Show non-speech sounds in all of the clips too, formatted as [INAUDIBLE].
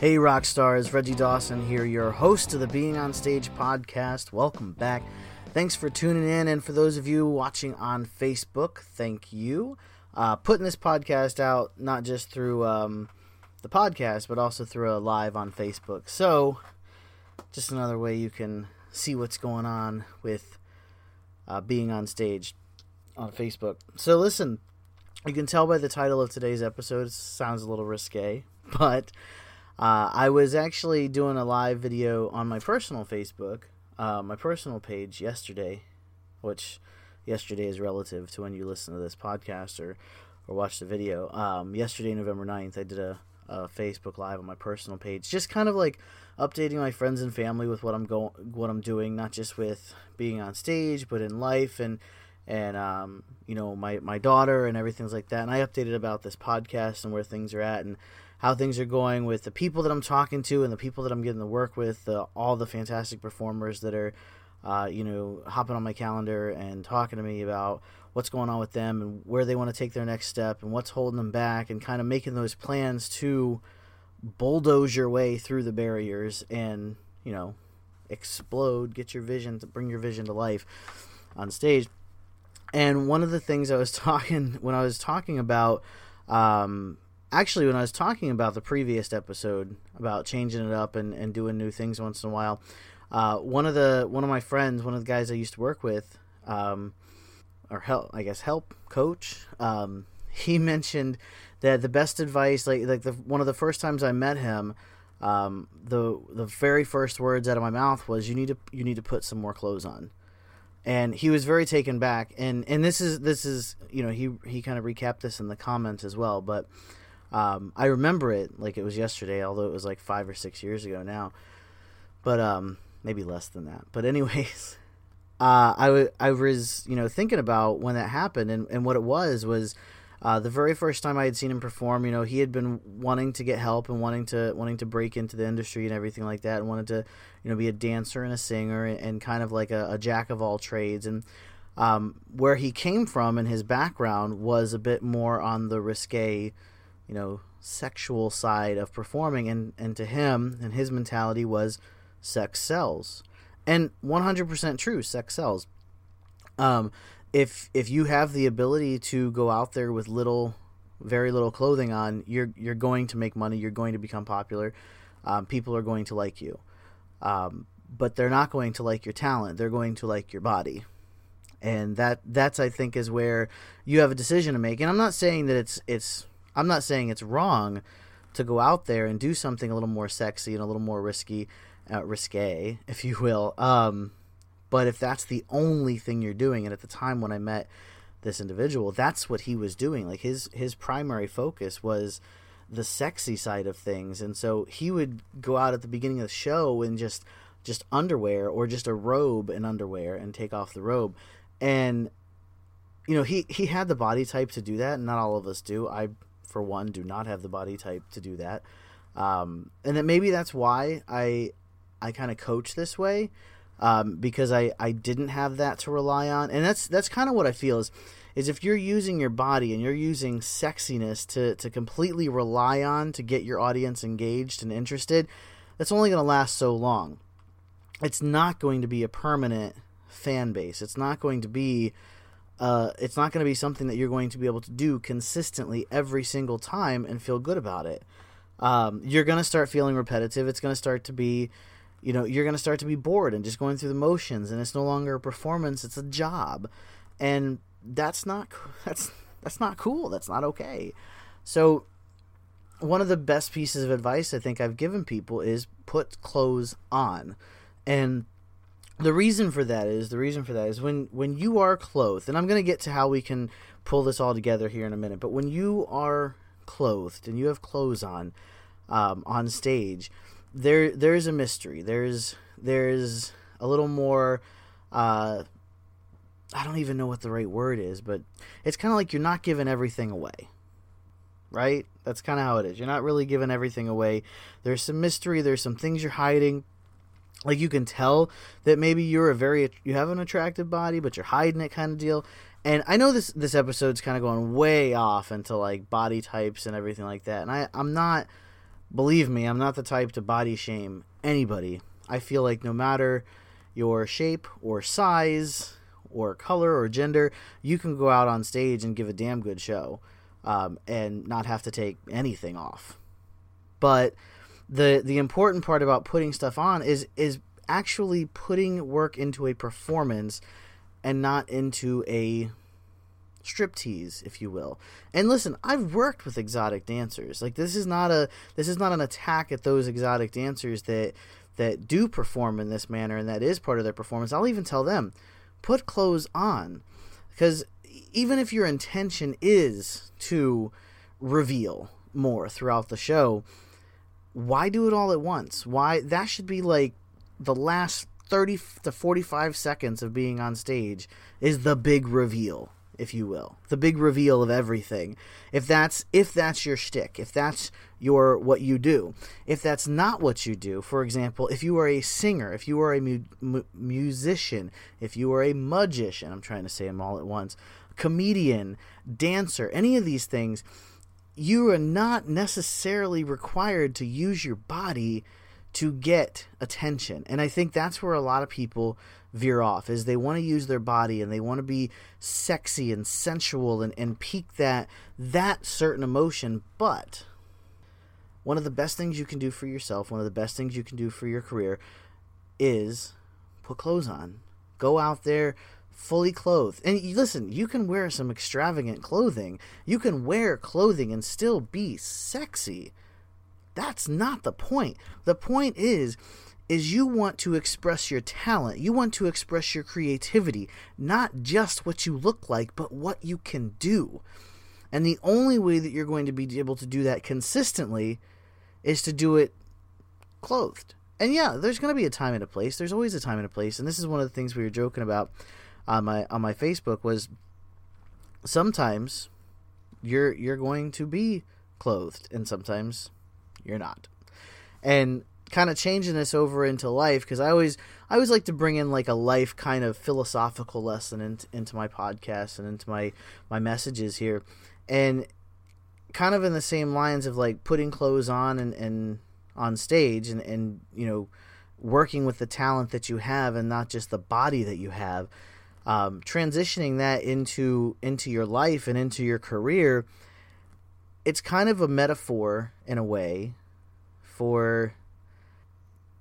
Hey, rock stars, Reggie Dawson here, your host of the Being on Stage podcast. Welcome back. Thanks for tuning in, and for those of you watching on Facebook, thank you uh, putting this podcast out not just through um, the podcast, but also through a live on Facebook. So, just another way you can see what's going on with uh, being on stage on Facebook. So, listen, you can tell by the title of today's episode, it sounds a little risque, [LAUGHS] but uh, I was actually doing a live video on my personal Facebook, uh, my personal page yesterday, which yesterday is relative to when you listen to this podcast or, or watch the video. Um, yesterday, November 9th, I did a, a, Facebook Live on my personal page, just kind of like updating my friends and family with what I'm going, what I'm doing, not just with being on stage, but in life and and um, you know my my daughter and everything's like that. And I updated about this podcast and where things are at and how things are going with the people that I'm talking to and the people that I'm getting to work with, all the fantastic performers that are uh, you know, hopping on my calendar and talking to me about what's going on with them and where they want to take their next step and what's holding them back and kind of making those plans to bulldoze your way through the barriers and, you know, explode, get your vision to bring your vision to life on stage. And one of the things I was [LAUGHS] talking when I was talking about um, actually when I was talking about the previous episode about changing it up and, and doing new things once in a while, uh, one of the one of my friends, one of the guys I used to work with, um, or help, I guess help coach, um, [LAUGHS] he mentioned that the best advice, like like the one of the first times I met him, um, the the very first words out of my mouth was, "You need to you need to put some more clothes on," and he was very taken back. And and this is this is you know he he kind of recapped this in the comments as well, but. Um, I remember it like it was yesterday, although it was like five or six years ago now. But um, maybe less than that. But anyways, [LAUGHS] uh, I, w- I was you know thinking about when that happened and, and what it was was uh, the very first time I had seen him perform. You know, he had been wanting to get help and wanting to wanting to break into the industry and everything like that, and wanted to you know be a dancer and a singer and, and kind of like a, a, jack of all trades. And um, where he came from and his background was a bit more on the risque, you know, sexual side of performing. And and to him and his mentality was sex sells. And 100% true sex sells. Um, if if you have the ability to go out there with little very little clothing on you're you're going to make money you're going to become popular. Um, people are going to like you. Um, but they're not going to like your talent they're going to like your body. And that that's i think is where you have a decision to make. And i'm not saying that it's it's i'm not saying it's wrong to go out there and do something a little more sexy and a little more risky uh, risque, if you will. Um, but if that's the only thing you're doing, and at the time when I met this individual, that's what he was doing. Like his his primary focus was the sexy side of things, and so he would go out at the beginning of the show in just just underwear or just a robe and underwear and take off the robe, and you know he he had the body type to do that. Not all of us do. I for one do not have the body type to do that. Um, and that maybe that's why I I kind of coach this way um, because I, I didn't have that to rely on, and that's that's kind of what I feel is is if you're using your body and you're using sexiness to to completely rely on to get your audience engaged and interested, that's only going to last so long. It's not going to be a permanent fan base. It's not going to be uh, it's not going to be something that you're going to be able to do consistently every single time and feel good about it. Um, you're going to start feeling repetitive. It's going to start to be you know you're going to start to be bored and just going through the motions and it's no longer a performance it's a job and that's not [LAUGHS] that's that's not cool that's not okay so one of the best pieces of advice i think i've given people is put clothes on and the reason for that is the reason for that is when when you are clothed and i'm going to get to how we can pull this all together here in a minute but when you are clothed and you have clothes on um, on stage there there is a mystery. There's there's a little more. Uh, I don't even know what the right word is, but it's kind of like you're not giving everything away. Right? That's kind of how it is. You're not really giving everything away. There's some mystery, there's some things you're hiding. Like you can tell that maybe you're a very you have an attractive body, but you're hiding it kind of deal. And I know this this episode's kind of going way off into like body types and everything like that. And I I'm not believe me, I'm not the type to body shame anybody. I feel like no matter your shape or size or color or gender, you can go out on stage and give a damn good show um, and not have to take anything off. But the the important part about putting stuff on is is actually putting work into a performance and not into a striptease, if you will. And listen, I've worked with exotic dancers. Like this is not a this is not an attack at those exotic dancers that that do perform in this manner and that is part of their performance. I'll even tell them, put clothes on. Because even if your intention is to reveal more throughout the show, why do it all at once? Why that should be like the last 30 to 45 seconds of being on stage is the big reveal if you will, the big reveal of everything. If that's if that's your shtick, if that's your what you do, if that's not what you do, for example, if you are a singer, if you are a mu- mu- musician, if you are a magician, I'm trying to say them all at once, comedian, dancer, any of these things, you are not necessarily required to use your body to get attention. And I think that's where a lot of people veer off is they want to use their body and they want to be sexy and sensual and, and pique that that certain emotion but one of the best things you can do for yourself one of the best things you can do for your career is put clothes on go out there fully clothed and listen you can wear some extravagant clothing you can wear clothing and still be sexy that's not the point the point is is you want to express your talent. You want to express your creativity, not just what you look like, but what you can do. And the only way that you're going to be able to do that consistently is to do it clothed. And yeah, there's going to be a time and a place. There's always a time and a place. And this is one of the things we were joking about on my on my Facebook was sometimes you're you're going to be clothed and sometimes you're not. And kind of changing this over into life because I always I always like to bring in like a life kind of philosophical lesson into, into my podcast and into my my messages here, and kind of in the same lines of like putting clothes on and, and on stage and and you know working with the talent that you have and not just the body that you have um, transitioning that into into your life and into your career it's kind of a metaphor in a way for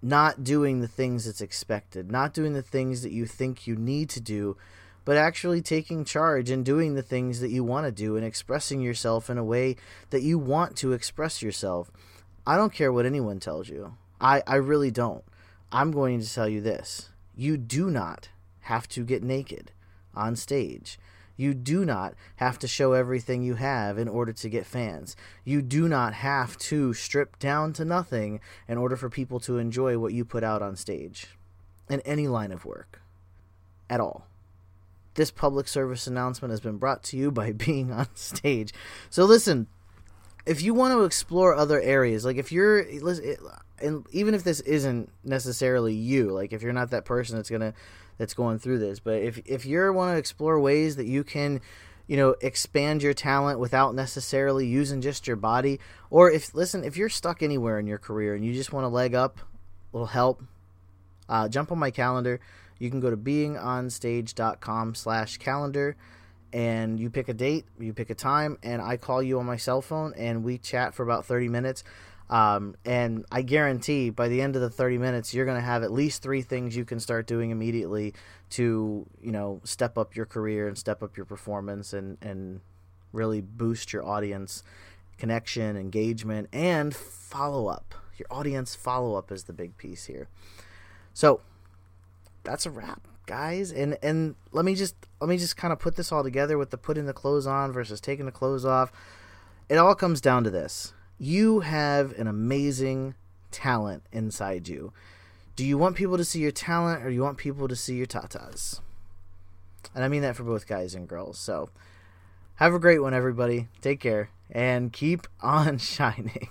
not doing the things that's expected, not doing the things that you think you need to do, but actually taking charge and doing the things that you want to do and expressing yourself in a way that you want to express yourself. I don't care what anyone tells you. I, I really don't. I'm going to tell you this you do not have to get naked on stage. You do not have to show everything you have in order to get fans. You do not have to strip down to nothing in order for people to enjoy what you put out on stage in any line of work at all. This public service announcement has been brought to you by [LAUGHS] being on stage. So listen, if you want to explore other areas, like if you're listen and even if this isn't necessarily you, like if you're not that person that's going to that's going through this. But if if you want to explore ways that you can, you know, expand your talent without necessarily using just your body, or if listen, if you're stuck anywhere in your career and you just want to leg up, a little help, uh, jump on my calendar. You can go to beingonstage.com slash calendar and you pick a date, you pick a time, and I call you on my cell phone and we chat for about 30 minutes. Um, and I guarantee by the end of the 30 minutes, you're going to have at least three things you can start doing immediately to, you know, step up your career and step up your performance and, and really boost your audience connection, engagement, and follow up. Your audience follow up is the big piece here. So that's a wrap, guys. And and let me just let me just kind of put this all together with the putting the clothes on versus taking the clothes off. It all comes down to this you have an amazing talent inside you. Do you want people to see your talent or do you want people to see your tatas? And I mean that for both guys and girls. So have a great one, everybody. Take care and keep on [LAUGHS] shining.